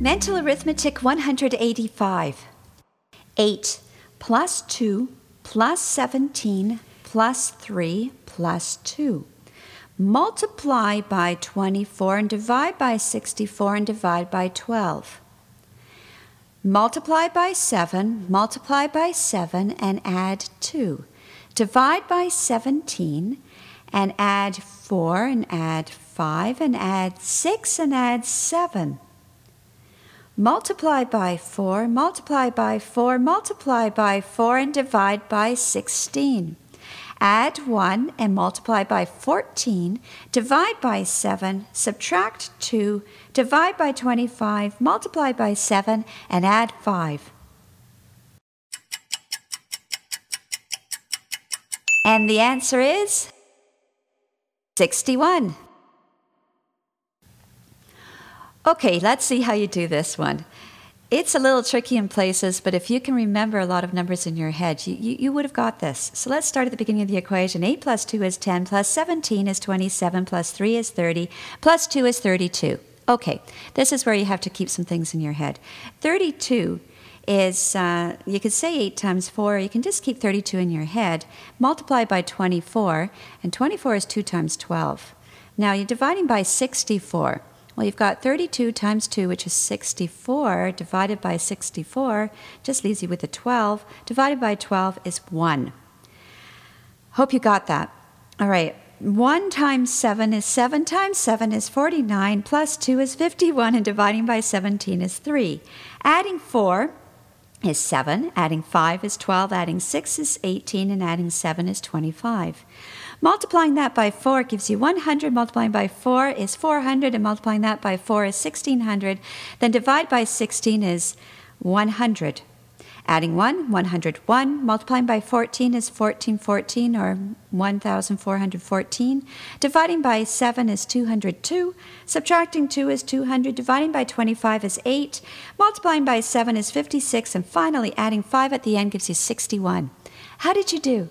Mental Arithmetic 185. 8 plus 2 plus 17 plus 3 plus 2. Multiply by 24 and divide by 64 and divide by 12. Multiply by 7, multiply by 7 and add 2. Divide by 17 and add 4 and add 5 and add 6 and add 7. Multiply by 4, multiply by 4, multiply by 4 and divide by 16. Add 1 and multiply by 14, divide by 7, subtract 2, divide by 25, multiply by 7, and add 5. And the answer is 61. Okay, let's see how you do this one. It's a little tricky in places, but if you can remember a lot of numbers in your head, you, you, you, would have got this. So let's start at the beginning of the equation. 8 plus 2 is 10, plus 17 is 27, plus 3 is 30, plus 2 is 32. Okay, this is where you have to keep some things in your head. 32 is, uh, you could say 8 times 4, you can just keep 32 in your head. Multiply by 24, and 24 is 2 times 12. Now you're dividing by 64. Well, you've got 32 times 2, which is 64, divided by 64, just leaves you with a 12. Divided by 12 is 1. Hope you got that. All right. 1 times 7 is 7 times 7 is 49, plus 2 is 51, and dividing by 17 is 3. Adding 4 is 7, adding 5 is 12, adding 6 is 18, and adding 7 is 25. Multiplying that by 4 gives you 100. Multiplying by 4 is 400. And multiplying that by 4 is 1600. Then divide by 16 is 100. Adding 1, 101. Multiplying by 14 is 1414 or 1414. Dividing by 7 is 202. Subtracting 2 is 200. Dividing by 25 is 8. Multiplying by 7 is 56. And finally, adding 5 at the end gives you 61. How did you do?